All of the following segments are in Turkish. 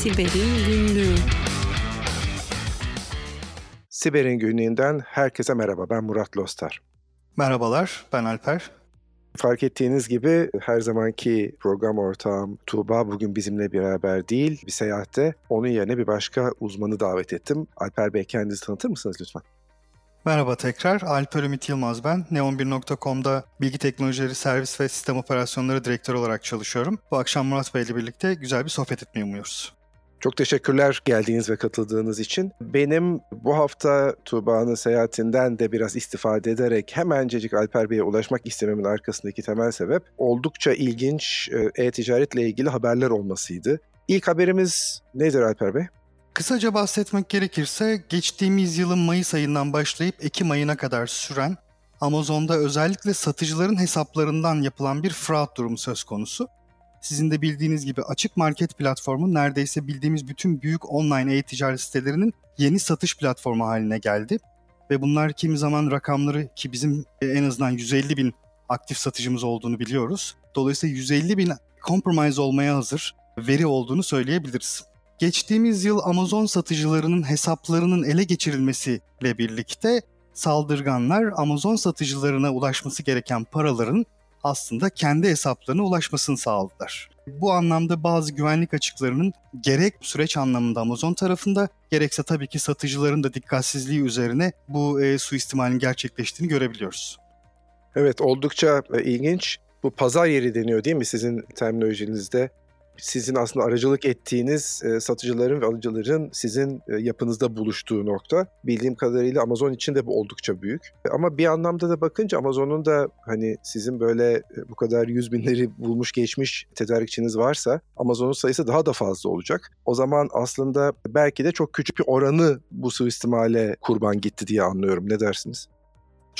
Siber'in Günlüğü Siber'in Günlüğü'nden herkese merhaba. Ben Murat Lostar. Merhabalar, ben Alper. Fark ettiğiniz gibi her zamanki program ortağım Tuğba bugün bizimle beraber değil, bir seyahatte. Onun yerine bir başka uzmanı davet ettim. Alper Bey kendinizi tanıtır mısınız lütfen? Merhaba tekrar. Alper Ümit Yılmaz ben. Neon1.com'da bilgi teknolojileri servis ve sistem operasyonları direktörü olarak çalışıyorum. Bu akşam Murat Bey ile birlikte güzel bir sohbet etmeyi umuyoruz. Çok teşekkürler geldiğiniz ve katıldığınız için. Benim bu hafta Tuğba'nın seyahatinden de biraz istifade ederek hemencecik Alper Bey'e ulaşmak istememin arkasındaki temel sebep oldukça ilginç e, e-ticaretle ilgili haberler olmasıydı. İlk haberimiz nedir Alper Bey? Kısaca bahsetmek gerekirse geçtiğimiz yılın Mayıs ayından başlayıp Ekim ayına kadar süren Amazon'da özellikle satıcıların hesaplarından yapılan bir fraud durumu söz konusu. Sizin de bildiğiniz gibi açık market platformu neredeyse bildiğimiz bütün büyük online e-ticaret sitelerinin yeni satış platformu haline geldi. Ve bunlar kimi zaman rakamları ki bizim en azından 150 bin aktif satıcımız olduğunu biliyoruz. Dolayısıyla 150 bin compromise olmaya hazır veri olduğunu söyleyebiliriz. Geçtiğimiz yıl Amazon satıcılarının hesaplarının ele geçirilmesiyle birlikte saldırganlar Amazon satıcılarına ulaşması gereken paraların aslında kendi hesaplarına ulaşmasını sağladılar. Bu anlamda bazı güvenlik açıklarının gerek süreç anlamında Amazon tarafında gerekse tabii ki satıcıların da dikkatsizliği üzerine bu e, suistimalin gerçekleştiğini görebiliyoruz. Evet oldukça e, ilginç. Bu pazar yeri deniyor değil mi sizin terminolojinizde? Sizin aslında aracılık ettiğiniz e, satıcıların ve alıcıların sizin e, yapınızda buluştuğu nokta. Bildiğim kadarıyla Amazon için de bu oldukça büyük. Ama bir anlamda da bakınca Amazon'un da hani sizin böyle e, bu kadar yüz binleri bulmuş geçmiş tedarikçiniz varsa Amazon'un sayısı daha da fazla olacak. O zaman aslında belki de çok küçük bir oranı bu suistimale kurban gitti diye anlıyorum. Ne dersiniz?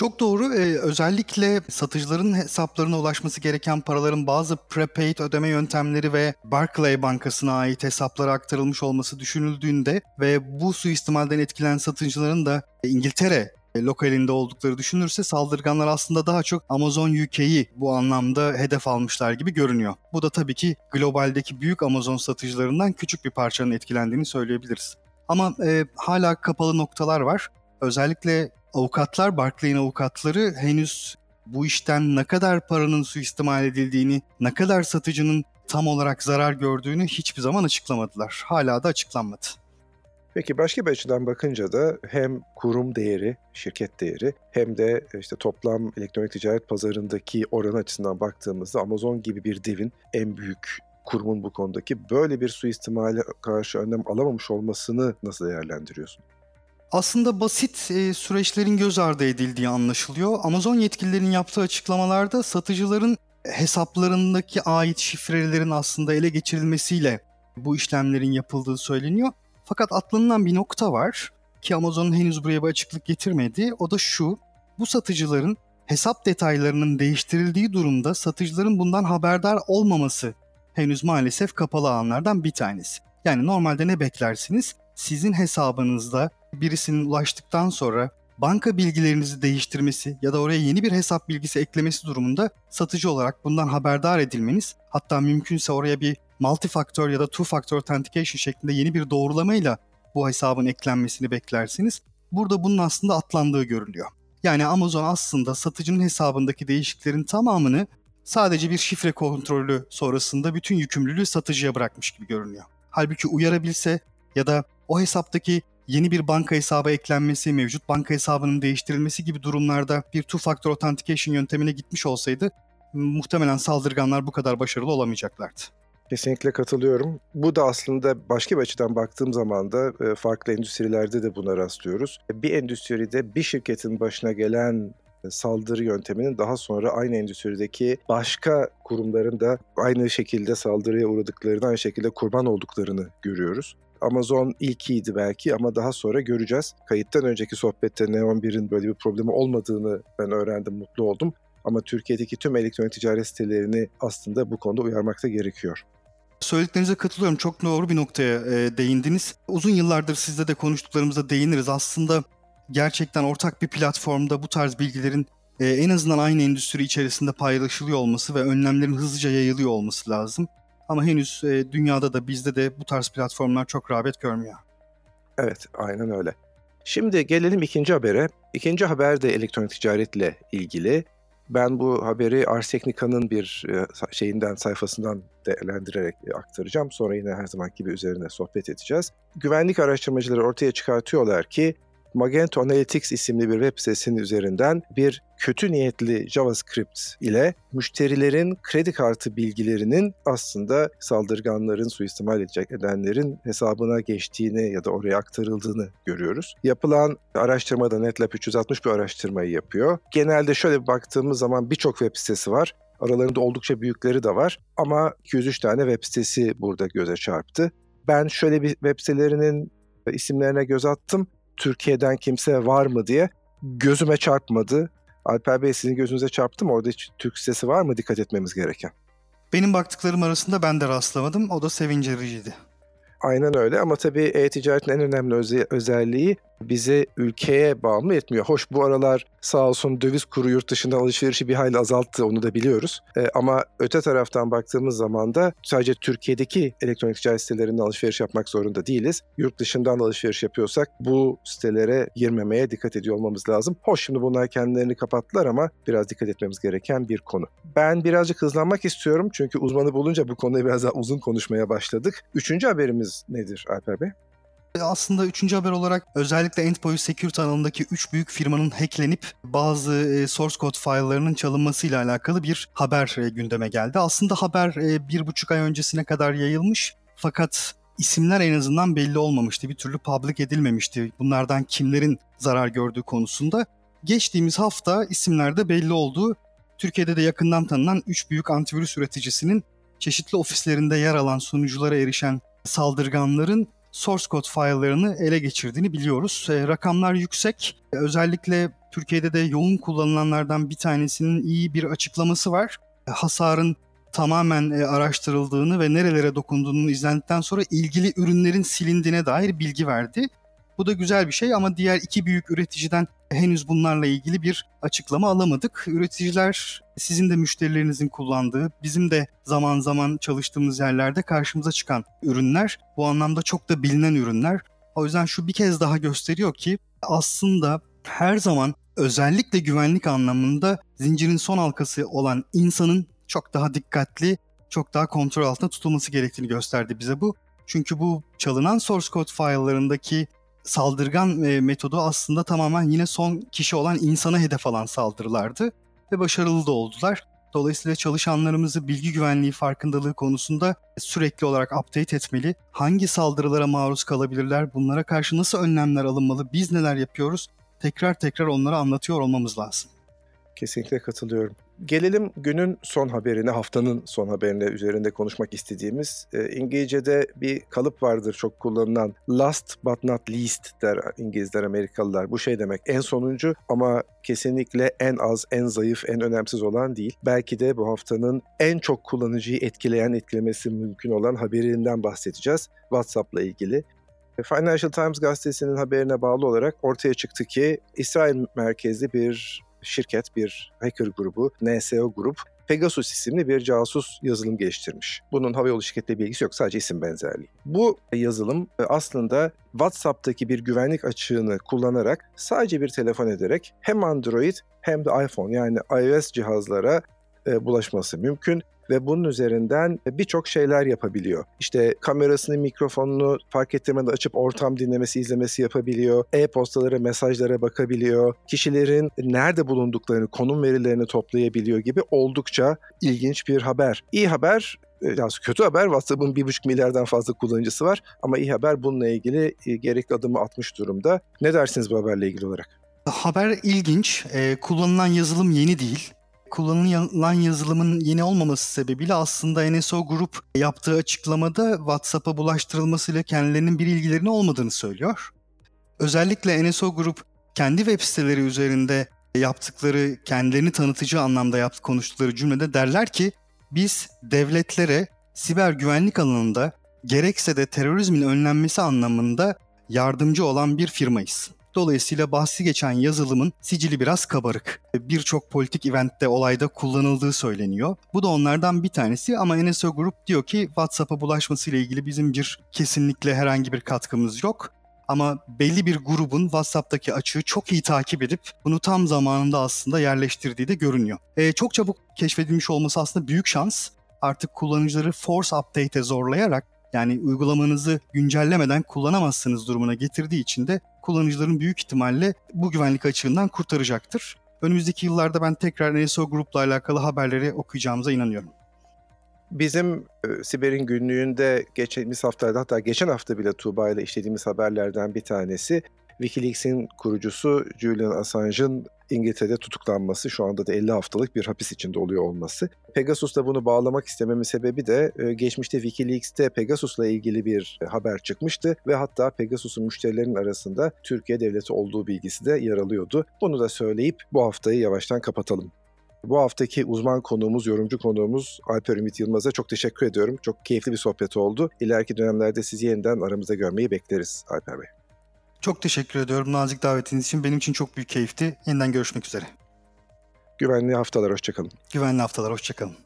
Çok doğru. Ee, özellikle satıcıların hesaplarına ulaşması gereken paraların bazı prepaid ödeme yöntemleri ve Barclay Bankası'na ait hesaplara aktarılmış olması düşünüldüğünde ve bu suistimalden etkilenen satıcıların da İngiltere lokalinde oldukları düşünürse saldırganlar aslında daha çok Amazon UK'yi bu anlamda hedef almışlar gibi görünüyor. Bu da tabii ki globaldeki büyük Amazon satıcılarından küçük bir parçanın etkilendiğini söyleyebiliriz. Ama e, hala kapalı noktalar var. Özellikle avukatlar, Barclay'in avukatları henüz bu işten ne kadar paranın suistimal edildiğini, ne kadar satıcının tam olarak zarar gördüğünü hiçbir zaman açıklamadılar. Hala da açıklanmadı. Peki başka bir açıdan bakınca da hem kurum değeri, şirket değeri hem de işte toplam elektronik ticaret pazarındaki oran açısından baktığımızda Amazon gibi bir devin en büyük kurumun bu konudaki böyle bir suistimale karşı önlem alamamış olmasını nasıl değerlendiriyorsun? Aslında basit e, süreçlerin göz ardı edildiği anlaşılıyor. Amazon yetkililerinin yaptığı açıklamalarda satıcıların hesaplarındaki ait şifrelerin aslında ele geçirilmesiyle bu işlemlerin yapıldığı söyleniyor. Fakat atlanılan bir nokta var ki Amazon'un henüz buraya bir açıklık getirmedi. O da şu, bu satıcıların hesap detaylarının değiştirildiği durumda satıcıların bundan haberdar olmaması henüz maalesef kapalı alanlardan bir tanesi. Yani normalde ne beklersiniz? Sizin hesabınızda birisinin ulaştıktan sonra banka bilgilerinizi değiştirmesi ya da oraya yeni bir hesap bilgisi eklemesi durumunda satıcı olarak bundan haberdar edilmeniz hatta mümkünse oraya bir multi-factor ya da two-factor authentication şeklinde yeni bir doğrulamayla bu hesabın eklenmesini beklersiniz. Burada bunun aslında atlandığı görülüyor. Yani Amazon aslında satıcının hesabındaki değişikliklerin tamamını sadece bir şifre kontrolü sonrasında bütün yükümlülüğü satıcıya bırakmış gibi görünüyor. Halbuki uyarabilse ya da o hesaptaki yeni bir banka hesabı eklenmesi, mevcut banka hesabının değiştirilmesi gibi durumlarda bir two-factor authentication yöntemine gitmiş olsaydı muhtemelen saldırganlar bu kadar başarılı olamayacaklardı. Kesinlikle katılıyorum. Bu da aslında başka bir açıdan baktığım zaman da e, farklı endüstrilerde de buna rastlıyoruz. Bir endüstride bir şirketin başına gelen saldırı yönteminin daha sonra aynı endüstrideki başka kurumların da aynı şekilde saldırıya uğradıklarını, aynı şekilde kurban olduklarını görüyoruz. Amazon ilkiydi belki ama daha sonra göreceğiz. Kayıttan önceki sohbette Neon 1'in böyle bir problemi olmadığını ben öğrendim, mutlu oldum. Ama Türkiye'deki tüm elektronik ticaret sitelerini aslında bu konuda uyarmakta gerekiyor. Söylediklerinize katılıyorum. Çok doğru bir noktaya e, değindiniz. Uzun yıllardır sizle de konuştuklarımıza değiniriz. Aslında gerçekten ortak bir platformda bu tarz bilgilerin e, en azından aynı endüstri içerisinde paylaşılıyor olması ve önlemlerin hızlıca yayılıyor olması lazım. Ama henüz e, dünyada da bizde de bu tarz platformlar çok rağbet görmüyor. Evet, aynen öyle. Şimdi gelelim ikinci habere. İkinci haber de elektronik ticaretle ilgili. Ben bu haberi Ars Technica'nın bir e, şeyinden sayfasından değerlendirerek e, aktaracağım. Sonra yine her zaman gibi üzerine sohbet edeceğiz. Güvenlik araştırmacıları ortaya çıkartıyorlar ki Magento Analytics isimli bir web sitesinin üzerinden bir kötü niyetli JavaScript ile müşterilerin kredi kartı bilgilerinin aslında saldırganların, suistimal edecek edenlerin hesabına geçtiğini ya da oraya aktarıldığını görüyoruz. Yapılan araştırmada NetLab 360 bir araştırmayı yapıyor. Genelde şöyle baktığımız zaman birçok web sitesi var. Aralarında oldukça büyükleri de var ama 203 tane web sitesi burada göze çarptı. Ben şöyle bir web sitelerinin isimlerine göz attım. Türkiye'den kimse var mı diye gözüme çarpmadı. Alper Bey sizin gözünüze çarptı mı? Orada hiç Türk sitesi var mı dikkat etmemiz gereken? Benim baktıklarım arasında ben de rastlamadım. O da sevindiriciydi. Aynen öyle ama tabii e-ticaretin en önemli öze- özelliği bizi ülkeye bağımlı etmiyor. Hoş bu aralar sağ olsun döviz kuru yurt dışından alışverişi bir hayli azalttı onu da biliyoruz. E, ama öte taraftan baktığımız zaman da sadece Türkiye'deki elektronik ticaret sitelerinden alışveriş yapmak zorunda değiliz. Yurt dışından alışveriş yapıyorsak bu sitelere girmemeye dikkat ediyor olmamız lazım. Hoş şimdi bunlar kendilerini kapattılar ama biraz dikkat etmemiz gereken bir konu. Ben birazcık hızlanmak istiyorum çünkü uzmanı bulunca bu konuyu biraz daha uzun konuşmaya başladık. Üçüncü haberimiz nedir Alper Bey? Aslında üçüncü haber olarak özellikle endpoint security alanındaki üç büyük firmanın hacklenip bazı e, source code file'larının çalınmasıyla alakalı bir haber e, gündeme geldi. Aslında haber e, bir buçuk ay öncesine kadar yayılmış fakat isimler en azından belli olmamıştı. Bir türlü public edilmemişti. Bunlardan kimlerin zarar gördüğü konusunda. Geçtiğimiz hafta isimler de belli oldu. Türkiye'de de yakından tanınan üç büyük antivirüs üreticisinin çeşitli ofislerinde yer alan sunuculara erişen saldırganların source code file'larını ele geçirdiğini biliyoruz. E, rakamlar yüksek. E, özellikle Türkiye'de de yoğun kullanılanlardan bir tanesinin iyi bir açıklaması var. E, hasarın tamamen e, araştırıldığını ve nerelere dokunduğunu izlendikten sonra ilgili ürünlerin silindiğine dair bilgi verdi. Bu da güzel bir şey ama diğer iki büyük üreticiden henüz bunlarla ilgili bir açıklama alamadık. Üreticiler sizin de müşterilerinizin kullandığı, bizim de zaman zaman çalıştığımız yerlerde karşımıza çıkan ürünler. Bu anlamda çok da bilinen ürünler. O yüzden şu bir kez daha gösteriyor ki aslında her zaman özellikle güvenlik anlamında zincirin son halkası olan insanın çok daha dikkatli, çok daha kontrol altında tutulması gerektiğini gösterdi bize bu. Çünkü bu çalınan source code file'larındaki saldırgan e, metodu aslında tamamen yine son kişi olan insana hedef alan saldırılardı ve başarılı da oldular. Dolayısıyla çalışanlarımızı bilgi güvenliği farkındalığı konusunda sürekli olarak update etmeli. Hangi saldırılara maruz kalabilirler? Bunlara karşı nasıl önlemler alınmalı? Biz neler yapıyoruz? Tekrar tekrar onlara anlatıyor olmamız lazım. Kesinlikle katılıyorum. Gelelim günün son haberine, haftanın son haberine üzerinde konuşmak istediğimiz. E, İngilizce'de bir kalıp vardır çok kullanılan. Last but not least der İngilizler, Amerikalılar. Bu şey demek en sonuncu ama kesinlikle en az, en zayıf, en önemsiz olan değil. Belki de bu haftanın en çok kullanıcıyı etkileyen, etkilemesi mümkün olan haberinden bahsedeceğiz. WhatsApp'la ilgili. Financial Times gazetesinin haberine bağlı olarak ortaya çıktı ki İsrail merkezli bir şirket, bir hacker grubu, NSO Grup Pegasus isimli bir casus yazılım geliştirmiş. Bunun havayolu şirketle bir ilgisi yok sadece isim benzerliği. Bu yazılım e, aslında WhatsApp'taki bir güvenlik açığını kullanarak sadece bir telefon ederek hem Android hem de iPhone yani iOS cihazlara e, bulaşması mümkün ve bunun üzerinden birçok şeyler yapabiliyor. İşte kamerasını, mikrofonunu fark ettirmeden açıp ortam dinlemesi, izlemesi yapabiliyor. E-postalara, mesajlara bakabiliyor. Kişilerin nerede bulunduklarını, konum verilerini toplayabiliyor gibi oldukça ilginç bir haber. İyi haber e, yani kötü haber WhatsApp'ın 1,5 milyardan fazla kullanıcısı var ama iyi haber bununla ilgili e, gerekli adımı atmış durumda. Ne dersiniz bu haberle ilgili olarak? Haber ilginç. Ee, kullanılan yazılım yeni değil kullanılan yazılımın yeni olmaması sebebiyle aslında NSO Grup yaptığı açıklamada WhatsApp'a bulaştırılmasıyla kendilerinin bir ilgilerinin olmadığını söylüyor. Özellikle NSO Grup kendi web siteleri üzerinde yaptıkları, kendilerini tanıtıcı anlamda yaptık konuştukları cümlede derler ki biz devletlere siber güvenlik alanında gerekse de terörizmin önlenmesi anlamında yardımcı olan bir firmayız. Dolayısıyla bahsi geçen yazılımın sicili biraz kabarık. Birçok politik eventte olayda kullanıldığı söyleniyor. Bu da onlardan bir tanesi ama NSO Group diyor ki WhatsApp'a bulaşmasıyla ilgili bizim bir kesinlikle herhangi bir katkımız yok. Ama belli bir grubun WhatsApp'taki açığı çok iyi takip edip bunu tam zamanında aslında yerleştirdiği de görünüyor. E, çok çabuk keşfedilmiş olması aslında büyük şans. Artık kullanıcıları force update'e zorlayarak yani uygulamanızı güncellemeden kullanamazsınız durumuna getirdiği için de kullanıcıların büyük ihtimalle bu güvenlik açığından kurtaracaktır. Önümüzdeki yıllarda ben tekrar NSO Group'la alakalı haberleri okuyacağımıza inanıyorum. Bizim e, Siber'in günlüğünde geçtiğimiz haftalarda hatta geçen hafta bile Tuğba ile işlediğimiz haberlerden bir tanesi Wikileaks'in kurucusu Julian Assange'ın İngiltere'de tutuklanması, şu anda da 50 haftalık bir hapis içinde oluyor olması. Pegasus'ta bunu bağlamak istememin sebebi de e, geçmişte Wikileaks'te Pegasus'la ilgili bir haber çıkmıştı ve hatta Pegasus'un müşterilerinin arasında Türkiye devleti olduğu bilgisi de yer alıyordu. Bunu da söyleyip bu haftayı yavaştan kapatalım. Bu haftaki uzman konuğumuz, yorumcu konuğumuz Alper Ümit Yılmaz'a çok teşekkür ediyorum. Çok keyifli bir sohbet oldu. İleriki dönemlerde sizi yeniden aramızda görmeyi bekleriz Alper Bey. Çok teşekkür ediyorum nazik davetiniz için. Benim için çok büyük keyifti. Yeniden görüşmek üzere. Güvenli haftalar, hoşçakalın. Güvenli haftalar, hoşçakalın.